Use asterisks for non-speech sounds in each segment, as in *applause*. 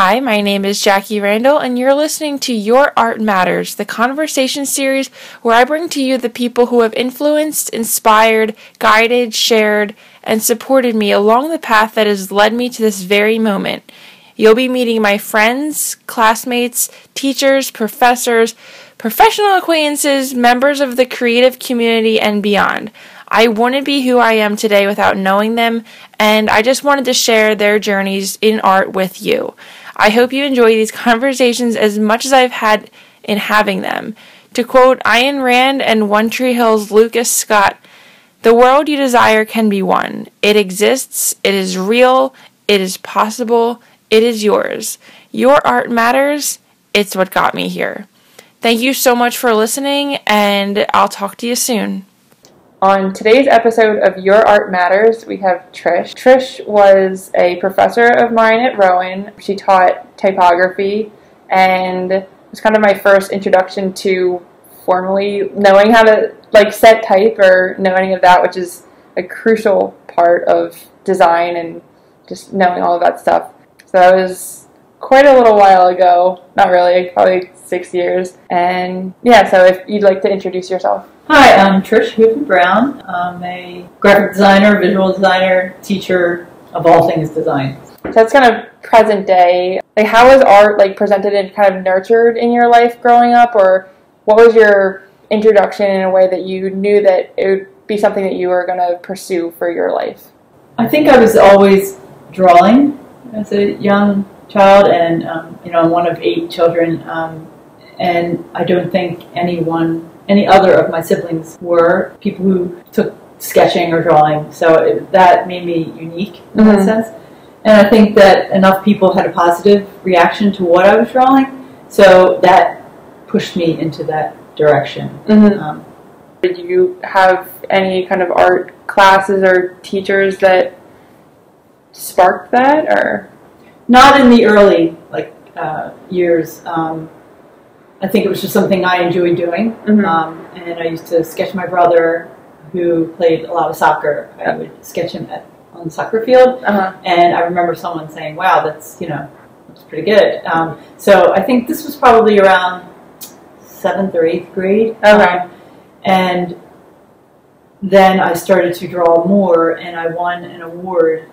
Hi, my name is Jackie Randall, and you're listening to Your Art Matters, the conversation series where I bring to you the people who have influenced, inspired, guided, shared, and supported me along the path that has led me to this very moment. You'll be meeting my friends, classmates, teachers, professors, professional acquaintances, members of the creative community, and beyond. I wouldn't be who I am today without knowing them, and I just wanted to share their journeys in art with you. I hope you enjoy these conversations as much as I've had in having them. To quote Ayn Rand and One Tree Hill's Lucas Scott, the world you desire can be won. It exists, it is real, it is possible, it is yours. Your art matters, it's what got me here. Thank you so much for listening, and I'll talk to you soon. On today's episode of Your Art Matters, we have Trish. Trish was a professor of mine at Rowan. She taught typography and it was kind of my first introduction to formally knowing how to like set type or know any of that, which is a crucial part of design and just knowing all of that stuff. So that was quite a little while ago. Not really, probably six years. And yeah, so if you'd like to introduce yourself. Hi, I'm Trish Hoopin Brown. I'm a graphic designer, visual designer, teacher of all things design. So that's kind of present day. Like, how was art like presented and kind of nurtured in your life growing up, or what was your introduction in a way that you knew that it would be something that you were going to pursue for your life? I think I was always drawing as a young child, and um, you know, I'm one of eight children, um, and I don't think anyone any other of my siblings were people who took sketching or drawing. So it, that made me unique in mm-hmm. that sense. And I think that enough people had a positive reaction to what I was drawing, so that pushed me into that direction. Mm-hmm. Um, Did you have any kind of art classes or teachers that sparked that, or not in the early like uh, years? Um, I think it was just something I enjoyed doing. Mm-hmm. Um, and I used to sketch my brother, who played a lot of soccer. I would sketch him at, on the soccer field. Uh-huh. And I remember someone saying, wow, that's, you know, that's pretty good. Um, so I think this was probably around seventh or eighth grade. Okay. Um, and then I started to draw more, and I won an award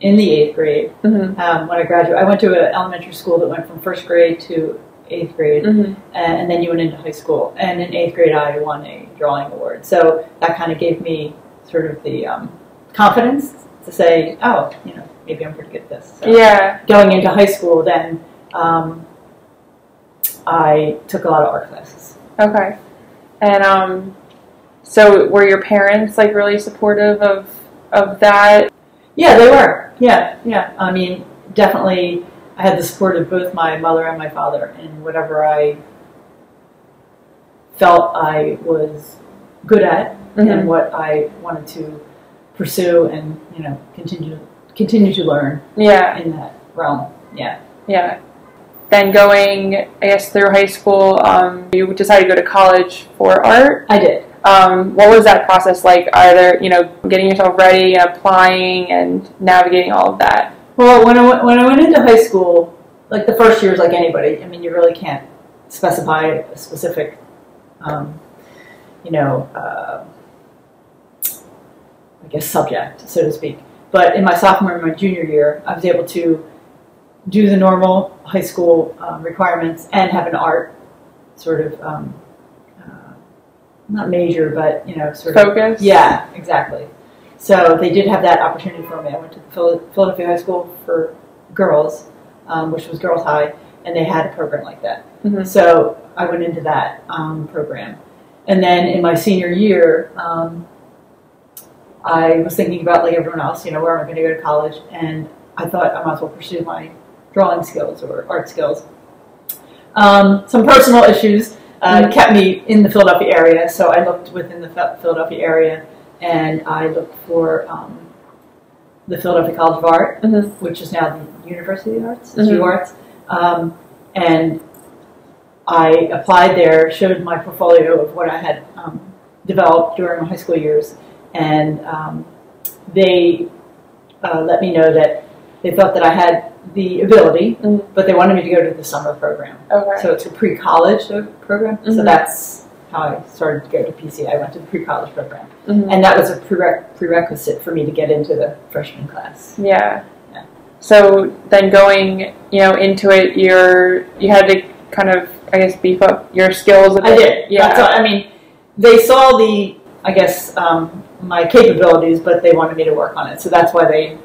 in the eighth grade mm-hmm. um, when I graduated. I went to an elementary school that went from first grade to eighth grade, mm-hmm. and then you went into high school. And in eighth grade, I won a drawing award. So that kind of gave me sort of the um, confidence to say, oh, you know, maybe I'm pretty good at this. So yeah. Going into high school, then um, I took a lot of art classes. Okay. And um, so were your parents like really supportive of of that? Yeah, they were. Yeah, yeah. I mean, definitely I had the support of both my mother and my father in whatever I felt I was good at mm-hmm. and what I wanted to pursue and you know continue continue to learn. Yeah, in that realm. Yeah, yeah. Then going, I guess, through high school, um, you decided to go to college for art. I did. Um, what was that process like? Either you know, getting yourself ready, and applying, and navigating all of that. Well, when I went, when I went into high school, like the first year is like anybody. I mean, you really can't specify a specific, um, you know, uh, I guess subject, so to speak. But in my sophomore and my junior year, I was able to do the normal high school um, requirements and have an art sort of um, uh, not major, but you know, sort of focus. Yeah, exactly. So they did have that opportunity for me. I went to Philadelphia High School for girls, um, which was Girls High, and they had a program like that. Mm-hmm. So I went into that um, program. And then in my senior year, um, I was thinking about, like everyone else, you know, where am I going to go to college? And I thought I might as well pursue my drawing skills or art skills. Um, some personal issues uh, mm-hmm. kept me in the Philadelphia area, so I looked within the Philadelphia area and I looked for um, the Philadelphia College of Art, mm-hmm. which is now the University of Arts, mm-hmm. Arts, um, and I applied there, showed my portfolio of what I had um, developed during my high school years, and um, they uh, let me know that they thought that I had the ability, Mhm. but they wanted me to go to the summer program. Okay. So it's a pre-college program. So Mhm. that's how I started to go to PCA. I went to the pre-college program, Mhm. and that was a prereq- prerequisite for me to get into the freshman class. Yeah. Yeah. So then going, you know, into it, you're you had to kind of, I guess, beef up your skills. A bit. I did. Yeah. That's all, I mean, they saw the, I guess, um, my capabilities, but they wanted me to work on it. So that's why they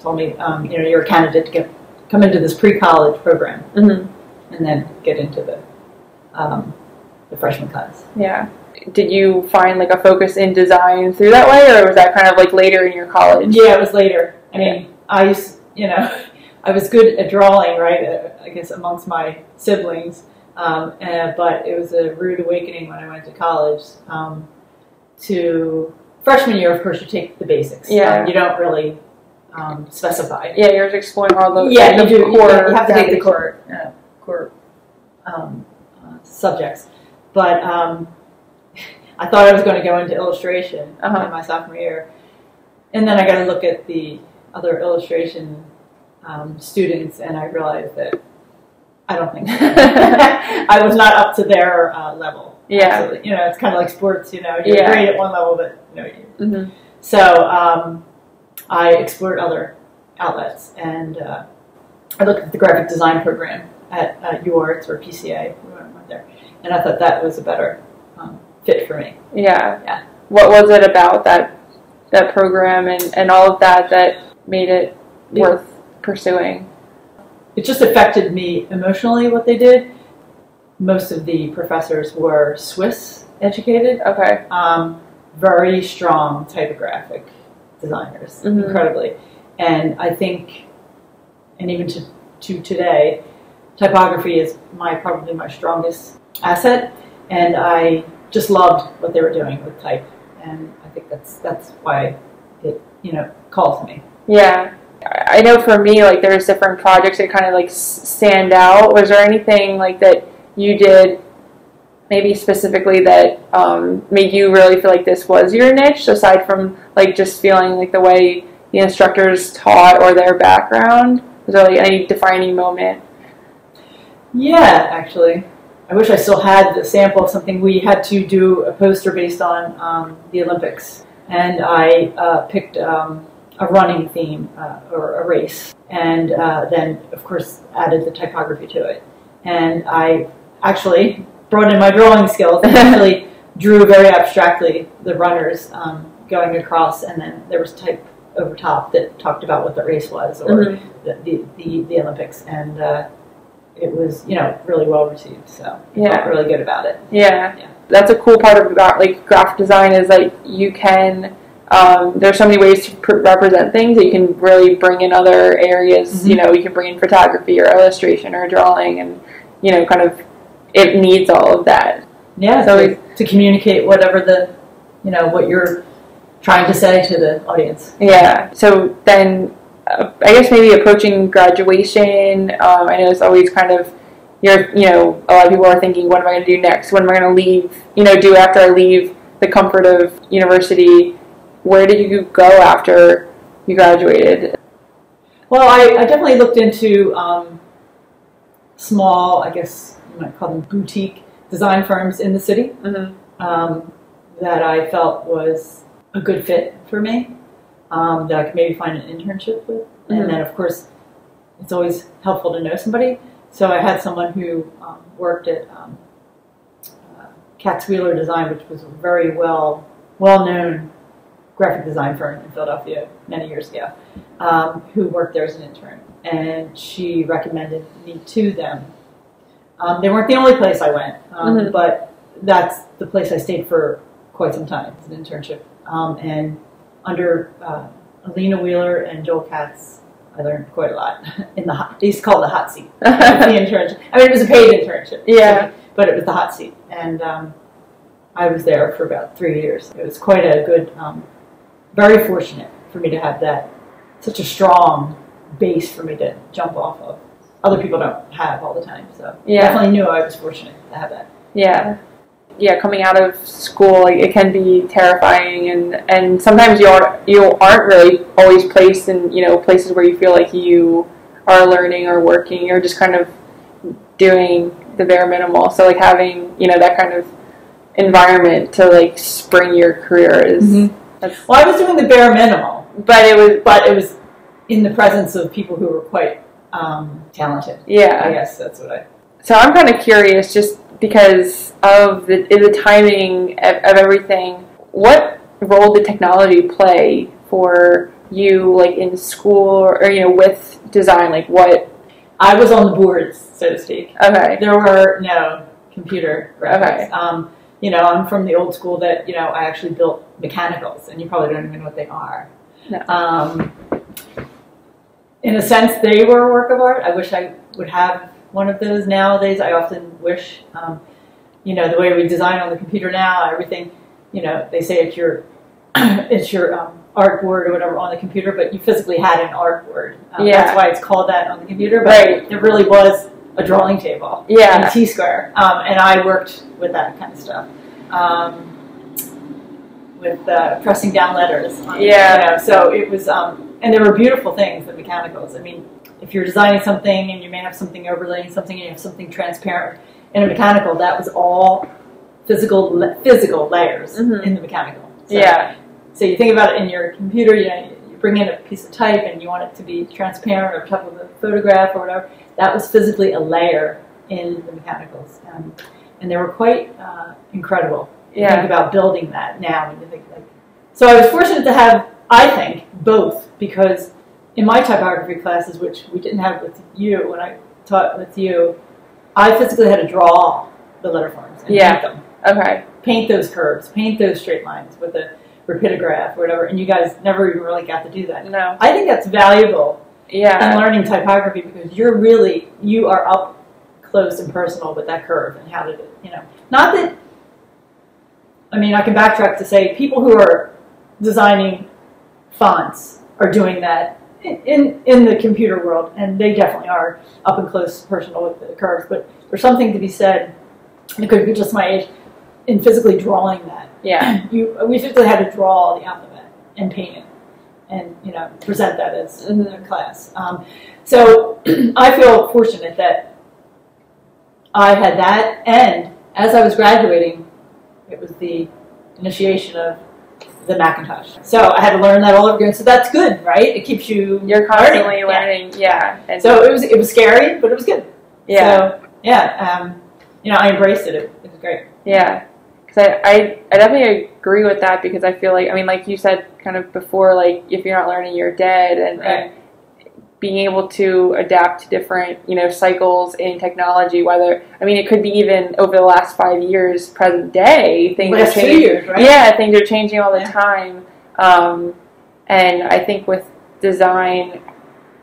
told me, um, you know, you're a candidate to get come into this pre-college program hmm and then get into the um, the freshman class. Yeah. Did you find like a focus in design through that way, or was that kind of like later in your college? Yeah, it was later. I mean, I used, you know, *laughs* I was good at drawing, right? Uh, I guess amongst my siblings, um, and, but it was a rude awakening when I went to college. Um, to freshman year, of course, you take the basics. Yeah. Um, you don't really um, specify. Yeah, you're exploring all the yeah, you do. Core you have to take the core, uh, core um, uh, subjects. But um, I thought I was going to go into illustration Uh-huh. in my sophomore year, and then I got to look at the other illustration um, students, and I realized that I don't think *laughs* I was not up to their uh, level. Yeah. Absolutely. you know, it's kind of like sports. You know, you're Yeah. great at one level, but you know, you Mhm. so um, I explored other outlets and uh, I looked at the graphic design program at uh, UArts or PCA, we went there, and I thought that was a better um, fit for me. Yeah. Yeah. What was it about that that program and, and all of that that made it It- worth pursuing? It just affected me emotionally what they did. Most of the professors were Swiss educated, Okay. um, very strong typographic designers, Mhm. incredibly. And I think, and even to, to today, typography is my probably my strongest asset. And I just loved what they were doing with type, and I think that's that's why it you know calls me. Yeah. I know for me, like there's different projects that kind of like stand out. Was there anything like that you did, maybe specifically that um, made you really feel like this was your niche, aside from like just feeling like the way the instructors taught or their background? Was there like any defining moment? Yeah, actually. I wish I still had the sample of something. We had to do a poster based on um, the Olympics, and I uh, picked um, a running theme uh, or a race, and uh, then, of course, added the typography to it. And I actually brought in my drawing skills and *laughs* actually drew very abstractly the runners um, going across, and then there was type over top that talked about what the race was or Mhm. the, the, the, the Olympics. And uh, it was, you know, really well received. So Yeah. felt really good about it. Yeah. Yeah. That's a cool part of about like graphic design is like you can. Um, there's so many ways to pr- represent things that you can really bring in other areas. Mhm. You know, you can bring in photography or illustration or drawing, and you know, kind of it needs all of that. Yeah, So to, to communicate whatever the, you know, what you're trying to say to the audience. Yeah. So then, I guess maybe approaching graduation. Um, I know it's always kind of you're you know a lot of people are thinking, what am I going to do next? What am I going to leave? You know, do after I leave the comfort of university? Where did you go after you graduated? Well, I, I definitely looked into um, small, I guess you might call them boutique design firms in the city Mm-hmm. um, that I felt was a good fit for me, um, that I could maybe find an internship with. Mhm. And then, of course, it's always helpful to know somebody. So I had someone who um, worked at um, uh, Katz Wheeler Design, which was a very well well known graphic design firm in Philadelphia many years ago, um, who worked there as an intern, and she recommended me to them. Um, they weren't the only place I went, um, Mhm. but that's the place I stayed for quite some time as an internship. Um, and under uh, Alina Wheeler and Joel Katz, I learned quite a lot *laughs* in the hot. They used to call it the hot seat. *laughs* the internship. I mean, it was a paid internship. Yeah. but it was the hot seat, and um, I was there for about three years. It was quite a good, um, very fortunate for me to have that such a strong base for me to jump off of. Other people don't have all the time, so Yeah. definitely knew I was fortunate to have that. Yeah. Yeah, coming out of school, like, it can be terrifying, and, and sometimes you aren't you aren't really always placed in you know places where you feel like you are learning or working or just kind of doing the bare minimal. So like having you know that kind of environment to like spring your career is. Mhm. Well, I was doing the bare minimal, But it was but it was in the presence of people who were quite um, talented. Yeah, I guess that's what I. So I'm kind of curious, just because of the the timing of, of everything. What role did technology play for you, like in school or, or you know with design? Like what? I was on the boards, so to speak. Okay. There were no computer graphics. Okay. Um, you know, I'm from the old school that you know I actually built mechanicals, and you probably don't even know what they are. No. Um, in a sense, they were a work of art. I wish I would have one of those nowadays. I often wish, um, you know, the way we design on the computer now, everything, you know, they say it's your *clears throat* it's your um, art board or whatever on the computer, but you physically had an art board. Um, Yeah. That's why it's called that on the computer. But Right. it really was a drawing table Yeah. in T square, um, and I worked with that kind of stuff. Um, with uh, pressing down letters. On, Yeah. You know, so it was, um, and there were beautiful things, the mechanicals. I mean, if you're designing something and you may have something overlaying something and you have something transparent in a mechanical, that was all physical physical layers Mhm. in the mechanical. So, Yeah. So you think about it in your computer, you know, you bring in a piece of type and you want it to be transparent or top of a photograph or whatever. That was physically a layer in the mechanicals, um, and they were quite uh, incredible. You Yeah. think about building that now, and you think like. So I was fortunate to have, I think, both because in my typography classes, which we didn't have with you when I taught with you, I physically had to draw the letter forms and Yeah. paint them Okay. paint those curves, paint those straight lines with a rapidograph or whatever, and you guys never even really got to do that. No. I think that's valuable in learning typography because you're really you are up close and personal with that curve and how to do, you know not that I mean I can backtrack to say people who are designing fonts are doing that in, in, in the computer world and they definitely are up and close personal with the curves but there's something to be said it could be just my age in physically drawing that Yeah. *clears throat* you we physically had to draw the alphabet and paint it and you know present that as Mhm. a class um, so *clears throat* i feel fortunate that i had that and as i was graduating it was the initiation of the macintosh so i had to learn that all over again so that's good right it keeps you You're constantly Yeah. learning. Yeah. And so it was it was scary but it was good yeah. so yeah um, you know i embraced it it, it was great Yeah, because I, I I definitely agree with that because I feel like I mean like you said kind of before like if you're not learning you're dead and, Right. and being able to adapt to different you know cycles in technology whether I mean it could be even over the last five years present day things last are two changing years right yeah things are changing all the Yeah. time um, and I think with design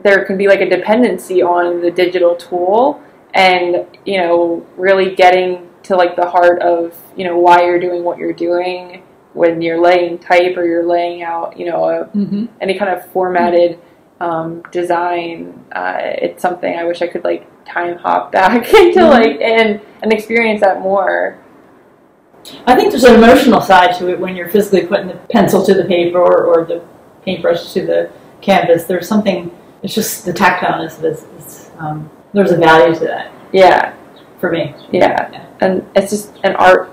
there can be like a dependency on the digital tool and you know really getting to like the heart of you know why you're doing what you're doing when you're laying type or you're laying out you know a, mm-hmm. any kind of formatted um, design uh, it's something I wish I could like time hop *laughs* back into Mhm. like and and experience that more I think there's an emotional side to it when you're physically putting the pencil to the paper or, or the paintbrush to the canvas. There's something. It's just the tactileness of it. It's, um, there's a value to that yeah for me. yeah Yeah. and it's just an art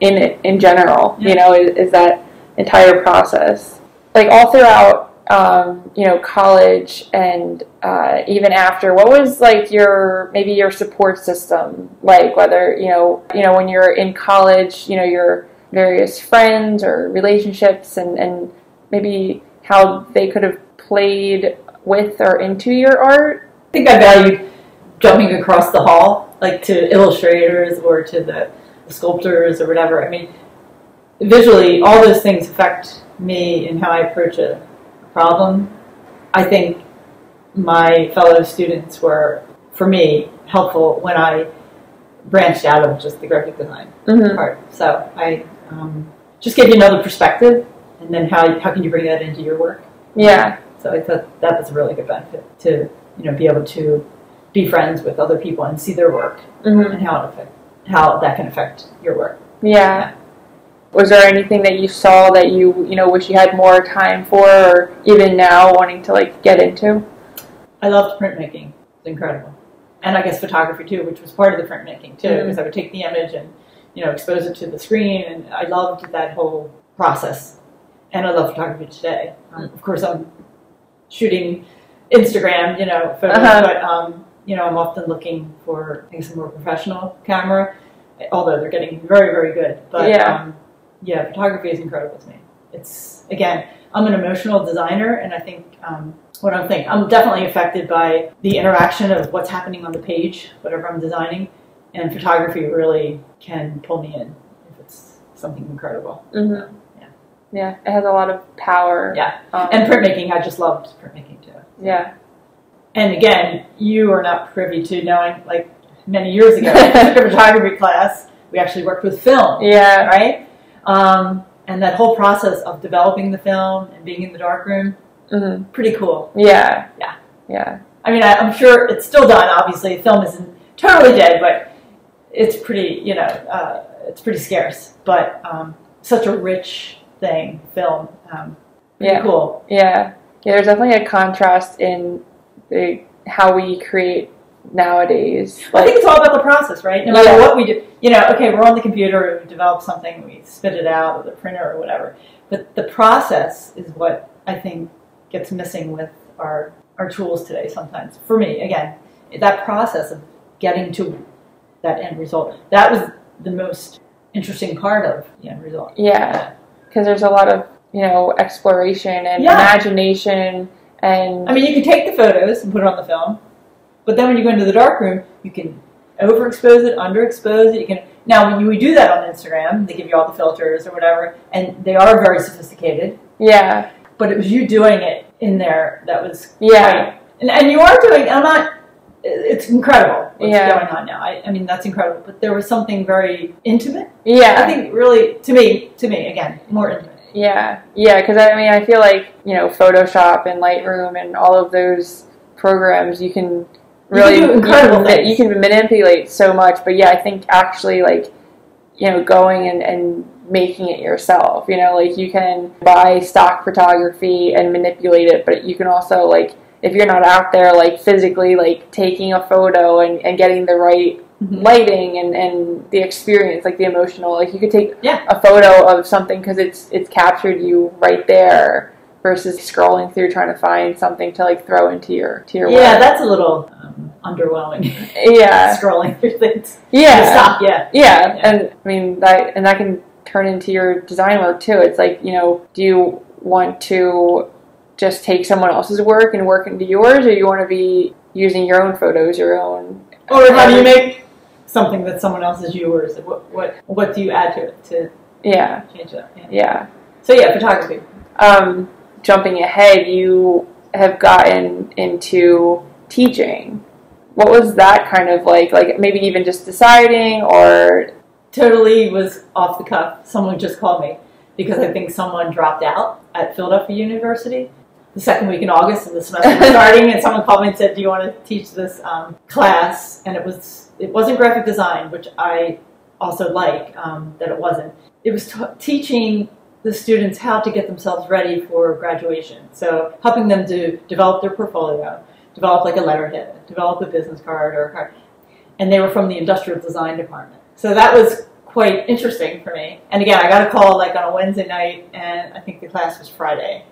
in it in general Yeah. you know is, is that entire process like all throughout um, you know college and uh, even after what was like your maybe your support system like? Whether you know you know when you're in college you know your various friends or relationships and and maybe how they could have played with or into your art? I think I valued jumping across the hall, like to illustrators or to the sculptors or whatever. I mean, visually, all those things affect me and how I approach a problem. I think my fellow students were, for me, helpful when I branched out of just the graphic design mm-hmm. part. So I um, just gave you another perspective, and then how how can you bring that into your work? yeah So I thought that was a really good benefit to you know be able to be friends with other people and see their work mm-hmm. and how it affect how that can affect your work. Yeah. Was there anything that you saw that you you know wish you had more time for, or even now wanting to like get into? I loved printmaking. It's incredible. And I guess photography too, which was part of the printmaking too, Mhm. because I would take the image and, you know, expose it to the screen, and I loved that whole process. And I love photography today. Um, of course, I'm shooting Instagram, you know, photos, Uh-huh. but um, you know, I'm often looking for I guess a more professional camera, although they're getting very, very good. But Yeah. um, yeah, photography is incredible to me. It's again, I'm an emotional designer, and I think um, what I'm thinking, I'm definitely affected by the interaction of what's happening on the page, whatever I'm designing, and photography really can pull me in if it's something incredible. hmm Yeah. Yeah, it has a lot of power. Yeah, Um, and printmaking, I just loved printmaking too. yeah. And again, you are not privy to knowing, like many years ago, *laughs* I took a photography class. We actually worked with film, Yeah. right? Um, and that whole process of developing the film and being in the darkroom, hmm pretty cool. Yeah. Yeah. Yeah. I mean, I, I'm sure it's still done. Obviously, film isn't totally dead, but it's pretty, you know, uh, it's pretty scarce. But um, such a rich thing, film. Um, pretty Yeah. cool. Yeah. Yeah. There's definitely a contrast in the, how we create nowadays. I think it's all about the process, right? No matter Yeah. what we do, you know, okay, we're on the computer, we develop something, we spit it out, or the printer, or whatever. But the process is what I think gets missing with our our tools today. Sometimes, for me, again, that process of getting to that end result that was the most interesting part of the end result. Yeah. Because there's a lot of you know exploration and Yeah. imagination and I mean, you can take the photos and put it on the film, but then when you go into the darkroom, you can overexpose it, underexpose it. You can now when you do that on Instagram, they give you all the filters or whatever, and they are very sophisticated. yeah. But it was you doing it in there that was Yeah. quite- and, and you are doing. I'm not. It's incredible what's Yeah. going on now. I, I mean, that's incredible. But there was something very intimate. Yeah. I think really to me, to me again, more intimate. Yeah, yeah, because I mean, I feel like you know, Photoshop and Lightroom and all of those programs, you can really do incredible you, can, things. you can manipulate so much. But yeah, I think actually, like, you know, going and, and making it yourself, you know, like you can buy stock photography and manipulate it, but you can also like if you're not out there like physically like taking a photo and, and getting the right Mhm. lighting and, and the experience like the emotional like you could take Yeah. a photo of something because it's it's captured you right there versus scrolling through trying to find something to like throw into your to your Yeah, work. that's a little um, underwhelming. *laughs* yeah *laughs* Scrolling through things. yeah Stop. Yeah. yeah Yeah. and i mean that and that can turn into your design work too it's like you know do you want to just take someone else's work and work into yours or you want to be using your own photos your own Or how do you make something that someone else is yours? What what what do you add to it to yeah change that? Yeah. yeah So yeah, photography. um, jumping ahead, you have gotten into teaching. What was that kind of like? Like maybe even just deciding, or Totally was off the cuff. Someone just called me because I think someone dropped out at Philadelphia University the second week in August, of the semester starting. And someone called me and said, "Do you want to teach this um, class?" And it was it wasn't graphic design, which I also like um, that it wasn't. It was t- teaching the students how to get themselves ready for graduation. So helping them to develop their portfolio, develop like a letterhead, develop a business card or a card. And they were from the industrial design department. So that was quite interesting for me. And again, I got a call like on a Wednesday night, and I think the class was Friday.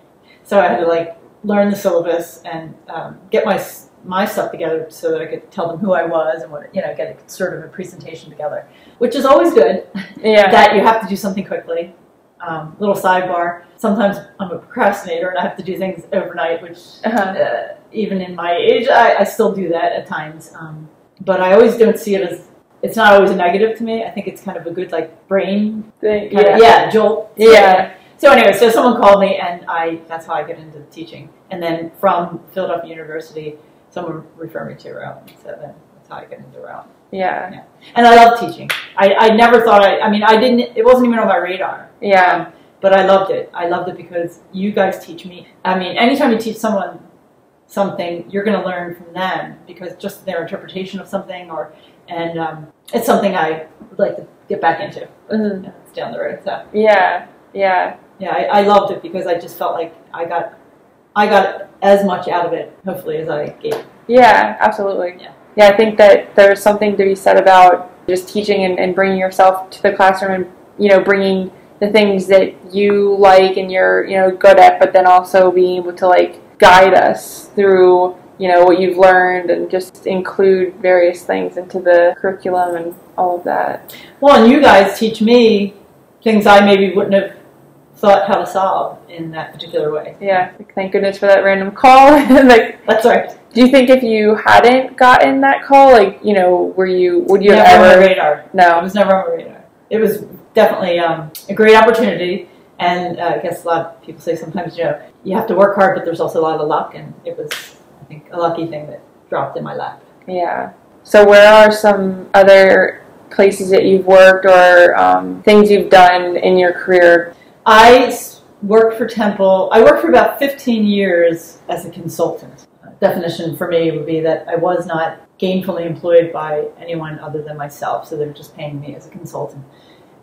So I had to like learn the syllabus and um, get my my stuff together so that I could tell them who I was and what you know get a, sort of a presentation together, which is always good. yeah, that you have to do something quickly. Um, little sidebar. Sometimes I'm a procrastinator and I have to do things overnight, which uh-huh. uh, even in my age, I, I still do that at times. Um, but I always don't see it as it's not always a negative to me. I think it's kind of a good like brain, Thing, yeah, of, yeah, jolt. yeah, So anyway, so someone called me, and I that's how I get into teaching. And then from Philadelphia University, someone referred me to Rowan. So then that's how I get into Rowan. Yeah, And I love teaching. I, I never thought I. I mean, I didn't. It wasn't even on my radar. yeah, Um, but I loved it. I loved it because you guys teach me. I mean, anytime you teach someone something, you're going to learn from them because just their interpretation of something, or and um, it's something I would like to get back into. Mhm. Yeah, it's down the road. So yeah, yeah, yeah, I, I loved it because I just felt like I got I got as much out of it, hopefully, as I gave. Yeah, absolutely. Yeah. Yeah, I think that there's something to be said about just teaching and, and bringing yourself to the classroom and, you know, bringing the things that you like and you're, you know, good at, but then also being able to, like, guide us through, you know, what you've learned and just include various things into the curriculum and all of that. Well, and you guys teach me things I maybe wouldn't have thought how to solve in that particular way. Yeah, thank goodness for that random call. *laughs* like, That's right. Do you think if you hadn't gotten that call, like, you know, were you, would you never have on my ever? radar. It No. was never on my radar. It was definitely um, a great opportunity, and uh, I guess a lot of people say sometimes you know you have to work hard, but there's also a lot of luck, and it was I think a lucky thing that dropped in my lap. Yeah. So, where are some other places that you've worked or um, things you've done in your career? I worked for Temple. I worked for about 15 years as a consultant. Definition for me would be that I was not gainfully employed by anyone other than myself, so they were just paying me as a consultant.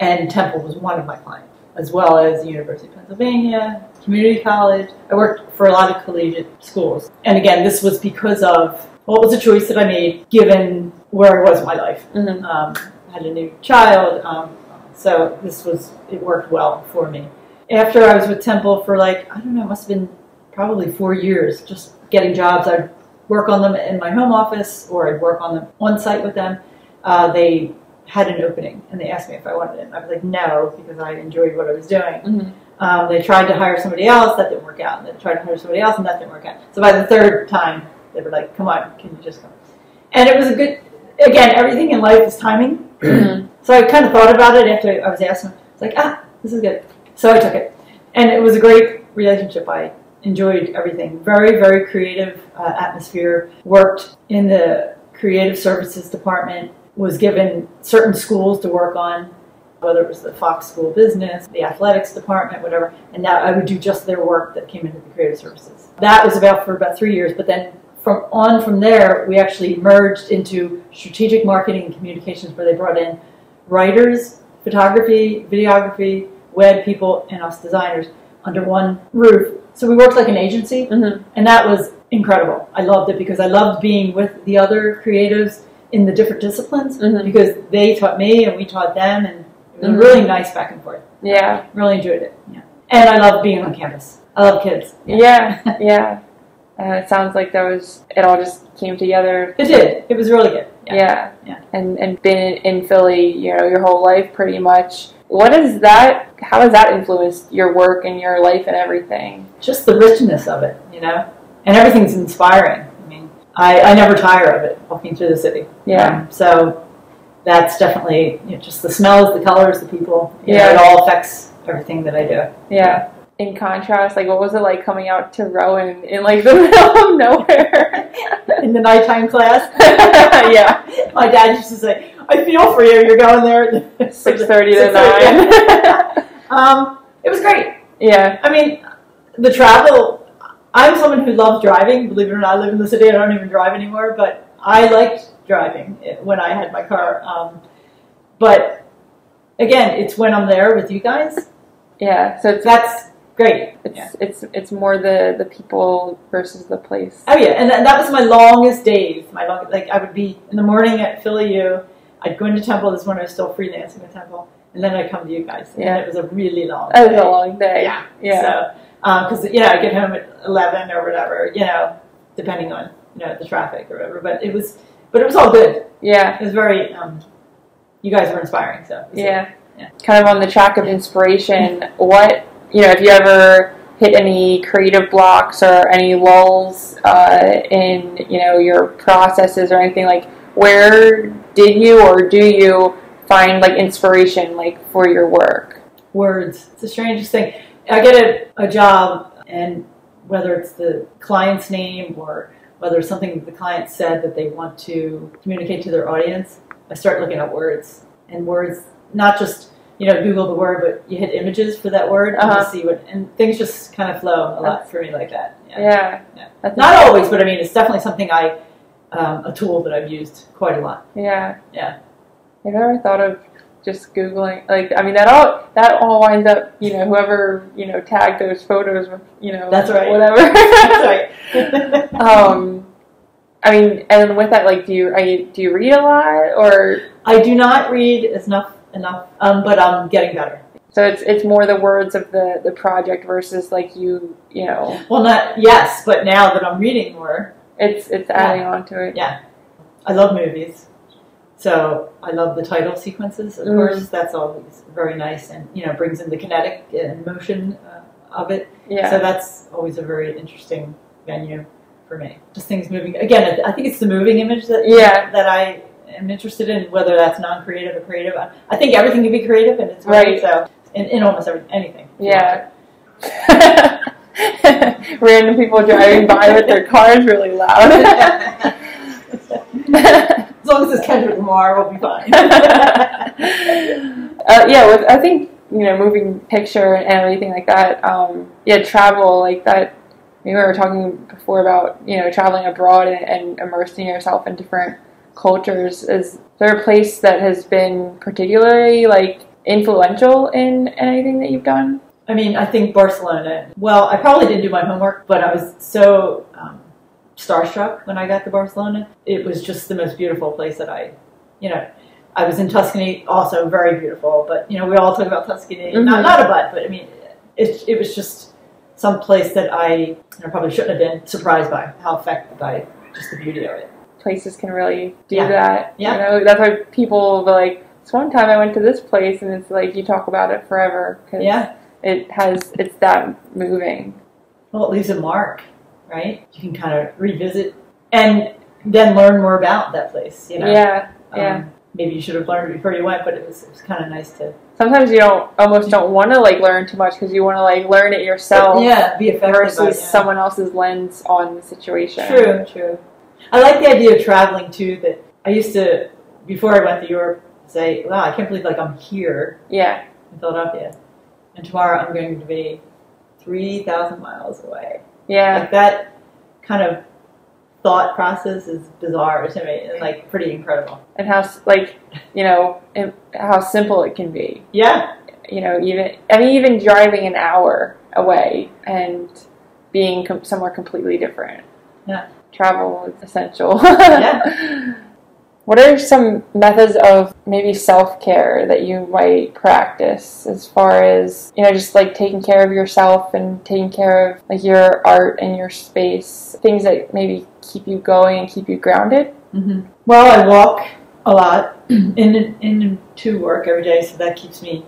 And Temple was one of my clients, as well as the University of Pennsylvania, community college. I worked for a lot of collegiate schools. And again, this was because of what was a choice that I made given where I was in my life Mm-hmm. um, had a new child. Um, so this was it worked well for me. After I was with Temple for like I don't know, it must have been probably four years, just getting jobs. I'd work on them in my home office, or I'd work on them on site with them. Uh, they had an opening, and they asked me if I wanted it. And I was like, no, because I enjoyed what I was doing. Mm-hmm. Um, they tried to hire somebody else, that didn't work out. And they tried to hire somebody else, and that didn't work out. So by the third time, they were like, "Come on, can you just come?" And it was a good. Again, everything in life is timing. *clears throat* So I kind of thought about it after I was asked. It's like, ah, this is good. So I took it, and it was a great relationship. I enjoyed everything. Very, very creative uh, atmosphere. Worked in the creative services department. Was given certain schools to work on, whether it was the Fox School Business, the athletics department, whatever. And now I would do just their work that came into the creative services. That was about for about three years, but then from on from there, we actually merged into strategic marketing and communications, where they brought in writers, photography, videography, web people, and us designers under one roof. So we worked like an agency, Mm-hmm. and that was incredible. I loved it because I loved being with the other creatives in the different disciplines Mhm. because they taught me and we taught them, and it was Mhm. really nice back and forth. Yeah. Really enjoyed it. Yeah, and I love being on campus. I love kids. Yeah. Yeah. *laughs* Uh, it sounds like that was it. All just came together. It did. It was really good. Yeah. Yeah. And and been in Philly, you know, your whole life pretty much. What is that? How has that influenced your work and your life and everything? just the richness of it, you know, and everything's inspiring. I mean, I, I never tire of it walking through the city. Yeah. Um, so that's definitely you know, just the smells, the colors, the people. Yeah. know, it all affects everything that I do. Yeah. In contrast, like what was it like coming out to Rowan in like *laughs* the middle of nowhere? In the nighttime class, *laughs* yeah. my dad used to say, "I feel for you. You're going there." at *laughs* Six thirty to nine. *laughs* um, it was great. yeah. I mean, the travel. I'm someone who loves driving. Believe it or not, I live in the city. I don't even drive anymore, but I liked driving when I had my car. Um, but again, it's when I'm there with you guys. Yeah. So it's That's great. it's Yeah. it's it's more the the people versus the place. Oh yeah, and that, that was my longest days. My long, like I would be in the morning at Philly U. I'd go into Temple. This is when I was still freelancing at Temple, and then I'd come to you guys. Yeah. and it was a really long. That was day. a long day. Yeah. Yeah. So, because you know, I get home at eleven or whatever, you know, depending on you know the traffic or whatever. But it was, but it was all good. yeah. It was very. Um, you guys were inspiring. So it Yeah. Yeah. Kind of on the track of inspiration, what, you know, have you ever hit any creative blocks or any lulls uh, in, you know, your processes or anything like where did you or do you find like inspiration like for your work? words. It's the strangest thing. I get a, a job, and whether it's the client's name or whether it's something that the client said that they want to communicate to their audience, I start looking at words and words, not just you know Google the word, but you hit images for that word and Uh-huh. just see what, and things just kind of flow a lot for me like that. Yeah. Yeah. Yeah. Not always, but I mean, it's definitely something I, um, a tool that I've used quite a lot. Yeah. Yeah. Have you ever thought of just googling like I mean that all that all winds up you know whoever you know tagged those photos with you know That's right. whatever That's right. *laughs* *laughs* um I mean and with that like do you I, do you read a lot or I do not read enough enough, um, but I'm getting better. so it's it's more the words of the the project versus like you you know Well, not yes, but now that I'm reading more, it's it's adding on to it Yeah. I love movies. So I love the title sequences, of Mhm. course. That's always very nice and, you know, brings in the kinetic and motion uh, of it. yeah So that's always a very interesting venue for me. Just things moving. Again, I think it's the moving image that, Yeah. that I am interested in, whether that's non-creative or creative. I- think everything can be creative and it's great. Right. So in, in almost every, anything. Yeah. *laughs* *laughs* Random people driving by with their cars really loud. *laughs* as long as it's *laughs* Kendrick Lamar, we'll be fine. uh, yeah, with I think you know moving picture and everything like that. Um, yeah, travel like that. We were talking before about you know traveling abroad and, and immersing yourself in different cultures. Is there a place that has been particularly like influential in anything that you've done? I mean, I think Barcelona. Well, I probably didn't do my homework, but I was so um, starstruck when I got to Barcelona. It was just the most beautiful place that I, you know, I was in Tuscany, also very beautiful. But you know, we all talk about Tuscany, Mhm. not not a but, but I mean, it it was just some place that I, you know, probably shouldn't have been surprised by how affected by just the beauty of it. places can really do Yeah. that. Yeah. You know, that's why people will be like, this one time I went to this place and it's like, you talk about it forever because Yeah. It has, it's that moving. Well, it leaves a mark, right? You can kind of revisit and then learn more about that place. You know. Yeah. Um, Yeah. maybe you should have learned before you went, but it was it was kind of nice to Sometimes you don't, almost don't want to like learn too much because you want to like learn it yourself yeah be affected versus by yeah. someone else's lens on the situation. True, true. I like the idea of traveling too. That I used to before I went to Europe say, "Wow, I can't believe like I'm here Yeah. in Philadelphia, and tomorrow I'm going to be three thousand miles away." Yeah. Like that kind of thought process is bizarre to me and like pretty incredible. And how, like, you know, how simple it can be. Yeah, you know, even I mean, even driving an hour away and being com- somewhere completely different. Yeah. travel is essential. Yeah. *laughs* What are some methods of maybe self care that you might practice as far as, you know, just like taking care of yourself and taking care of like your art and your space? Things that maybe keep you going and keep you grounded? hmm Well, I walk a lot *clears throat* in in to work every day, so that keeps me,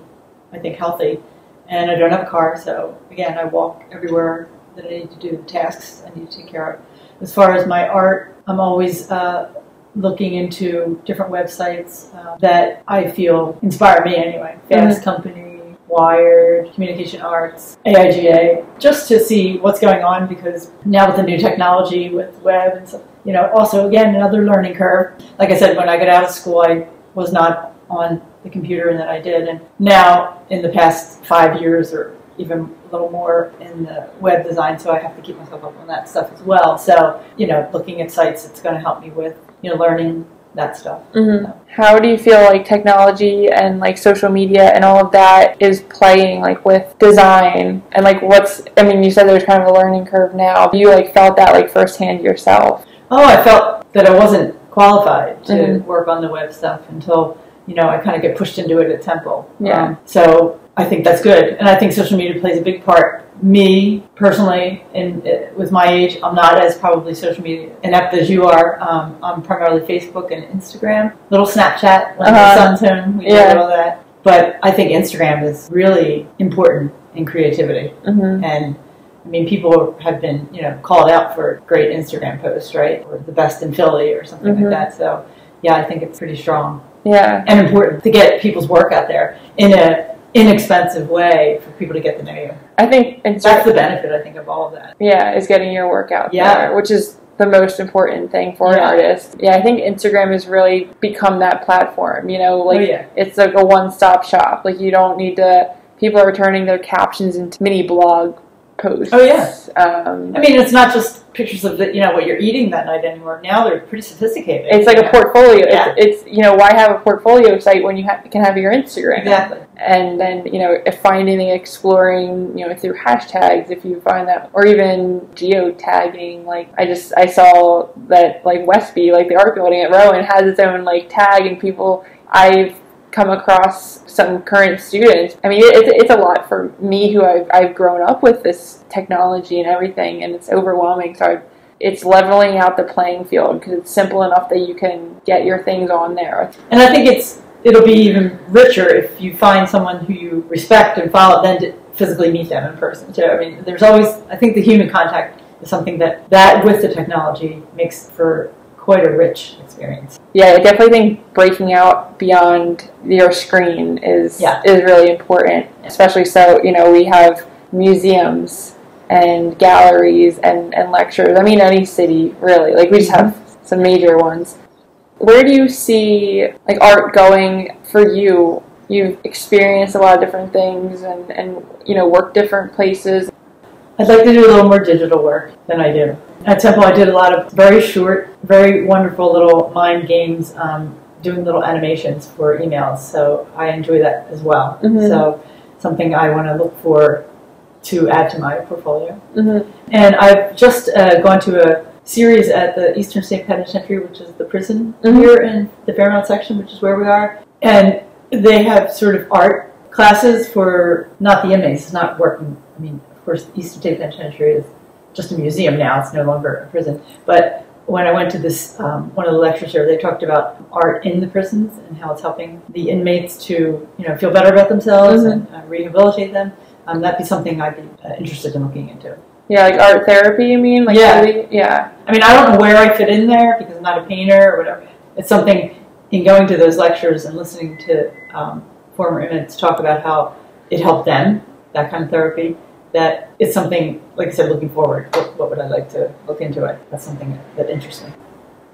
I think, healthy. And I don't have a car, so again, I walk everywhere that I need to do the tasks I need to take care of. As far as my art, I'm always uh, looking into different websites uh, that I feel inspire me anyway. Fast Company, Wired, Communication Arts, AIGA, just to see what's going on because now with the new technology, with web and stuff, you know, also again another learning curve. Like I said, when I got out of school, I was not on the computer, and then I did, and now in the past five years or even a little more in the web design, so I have to keep myself up on that stuff as well. So you know, looking at sites, it's going to help me with you know learning that stuff. Mm-hmm. How do you feel like technology and like social media and all of that is playing like with design and like what's I mean you said there's kind of a learning curve now. You like felt that like firsthand yourself. Oh, I felt that I wasn't qualified to Mhm. work on the web stuff until you know I kind of get pushed into it at Temple. Yeah. Um, so I think that's good, and I think social media plays a big part. Me personally, in uh, with my age, I'm not as probably social media inept as you are. Um, I'm primarily Facebook and Instagram, little Snapchat when Uh-huh. the son's home. We Yeah. do all that, but I think Instagram is really important in creativity. Mm-hmm. And I mean, people have been, you know, called out for great Instagram posts, right? Or the best in Philly or something Mhm. like that. So, yeah, I think it's pretty strong Yeah. and important to get people's work out there in a inexpensive way for people to get to know you. I think That's the benefit, I think, of all of that. yeah is getting your work out Yeah. there, which is the most important thing for an artist. Yeah, I think Instagram has really become that platform. You know, like oh, yeah. it's like a one-stop shop. Like you don't need to. People are turning their captions into mini blog posts. Oh, yeah. Um, I mean, it's not just pictures of the, you know what you're eating that night anymore. Now they're pretty sophisticated. it's like a portfolio. Yeah. It's, it's you know why have a portfolio site when you ha- can have your Instagram Exactly. and then you know if finding and exploring you know through hashtags if you find that or even geotagging like i just i saw that like westby like the art building at rowan has its own like tag and people i've come across some current students. I mean it's, it's a lot for me who I've, I've grown up with this technology and everything and it's overwhelming. So I've, it's leveling out the playing field because it's simple enough that you can get your things on there. And I think it's it'll be even richer if you find someone who you respect and follow, then to physically meet them in person too. I mean, there's always I think the human contact is something that that with the technology makes for quite a rich experience. Yeah, I definitely think breaking out beyond your screen is Yeah. is really important. Especially so, you know, we have museums and galleries and, and lectures. I mean any city really. Like we just have some major ones. Where do you see like art going for you? You've experienced a lot of different things and, and you know, worked different places. I'd like to do a little more digital work than I do. At Temple, I did a lot of very short, very wonderful little mind games, um, doing little animations for emails. So I enjoy that as well. Mhm. So something I want to look for to add to my portfolio. Mm-hmm. And I've just uh, gone to a series at the Eastern State Penitentiary, which is the prison Mhm. here in the Fairmount section, which is where we are. And they have sort of art classes for not the inmates. It's not working. I mean, course, Eastern State Penitentiary is just a museum now. It's no longer a prison. But when I went to this um, one of the lectures here, they talked about art in the prisons and how it's helping the inmates to you know feel better about themselves Mhm. and uh, rehabilitate them. Um, that'd be something I'd be uh, interested in looking into. Yeah, like art therapy, you mean? Like Yeah. really? Yeah. I mean, I don't know where I fit in there because I'm not a painter or whatever. It's something in going to those lectures and listening to um, former inmates talk about how it helped them, that kind of therapy, that it's something, like I said, looking forward. What, what would I like to look into it? That's something that interests me.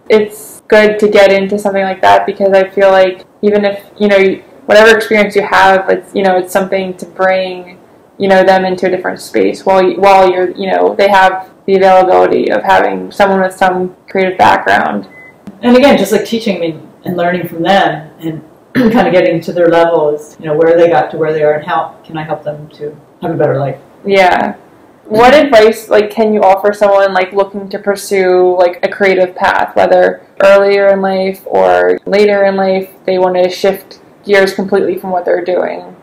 it's good to get into something like that because I feel like even if you know whatever experience you have, it's you know it's something to bring you know them into a different space while you, while you're you know they have the availability of having someone with some creative background. And again, just like teaching me and learning from them and *clears throat* kind of getting to their level is, you know, where they got to where they are and how can I help them to have a better life. Yeah. What mm-hmm. advice like can you offer someone like looking to pursue like a creative path, whether earlier in life or later in life they want to shift gears completely from what they're doing?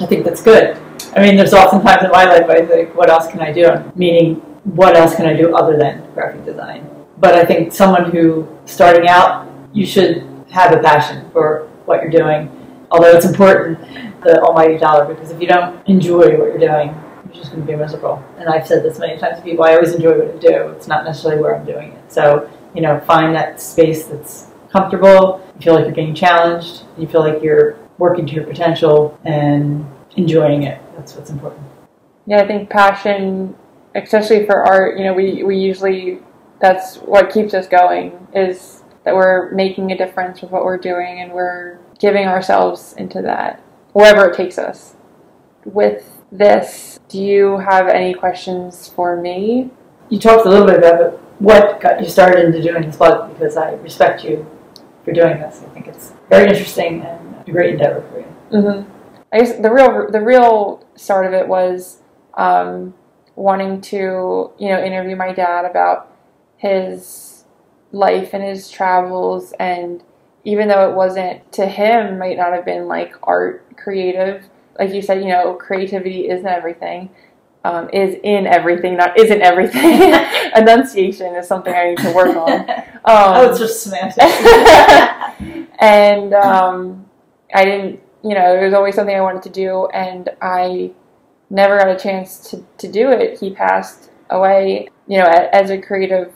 I think that's good. I mean, there's often times in my life I think, what else can I do? Meaning, what else can I do other than graphic design? But I think someone who starting out, you should have a passion for what you're doing. Although it's important, the almighty dollar, because if you don't enjoy what you're doing, just going to be miserable. And I've said this many times to people. I always enjoy what I do. It's not necessarily where I'm doing it. So you know, find that space that's comfortable. You feel like you're getting challenged. You feel like you're working to your potential and enjoying it. That's what's important. Yeah, I think passion, especially for art, you know, we, we usually, that's what keeps us going, is that we're making a difference with what we're doing and we're giving ourselves into that, wherever it takes us. With this, do you have any questions for me? You talked a little bit about what got you started into doing this blog because I respect you for doing this. I think it's very interesting and a great endeavor for you. Mm-hmm. I guess the real the real start of it was um, wanting to you know interview my dad about his life and his travels, and even though it wasn't to him, might not have been like art creative. Like you said, you know, creativity isn't everything. Um, is in everything, not isn't everything. *laughs* Enunciation is something I need to work on. *laughs* Um, oh, it's just semantics. *laughs* and um, I didn't, you know, it was always something I wanted to do, and I never got a chance to, to do it. He passed away. You know, as a creative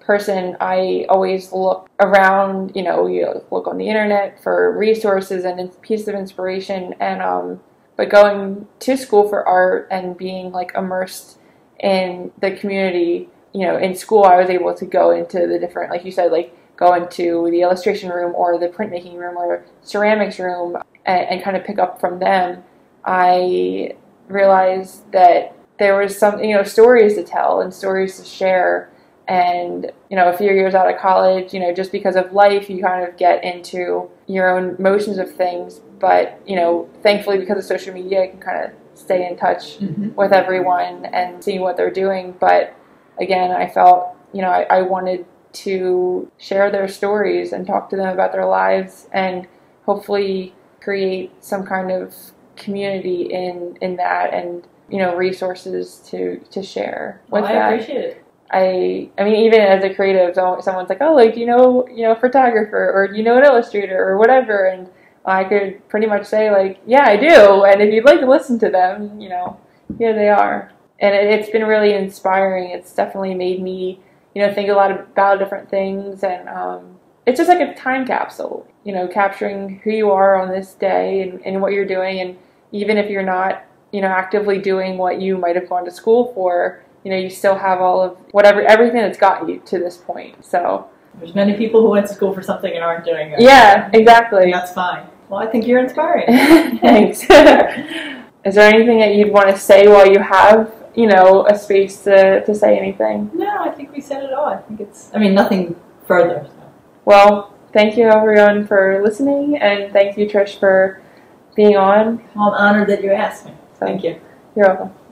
person, I always look around, you know, you look on the internet for resources and pieces of inspiration, and um, but going to school for art and being like immersed in the community, you know, in school, I was able to go into the different, like you said, like go into the illustration room or the printmaking room or ceramics room and, and kind of pick up from them. I realized that there was some, you know, stories to tell and stories to share. And, you know, a few years out of college, you know, just because of life, you kind of get into your own motions of things. But, you know, thankfully, because of social media, I can kind of stay in touch Mhm. with everyone and see what they're doing. But again, I felt, you know, I, I wanted to share their stories and talk to them about their lives and hopefully create some kind of community in in that and you know resources to to share with Well, I that. appreciate it. I I mean even as a creative, someone's like, oh, like you know you know a photographer or you know an illustrator or whatever, and I could pretty much say like, yeah, I do, and if you'd like to listen to them, you know, here they are, and it, it's been really inspiring. It's definitely made me you know think a lot about different things, and um, it's just like a time capsule, you know, capturing who you are on this day and, and what you're doing, and even if you're not you know actively doing what you might have gone to school for you know, you still have all of whatever everything that's got you to this point. So There's many people who went to school for something and aren't doing it. yeah, exactly. And that's fine. Well, I think you're inspiring. *laughs* Thanks. *laughs* Is there anything that you'd want to say while you have, you know, a space to, to say anything? no, I think we said it all. I think it's, I mean, nothing further. So. Well, thank you everyone for listening, and thank you Trish for being on. Well, I'm honored that you asked me. So Thank you. You're welcome.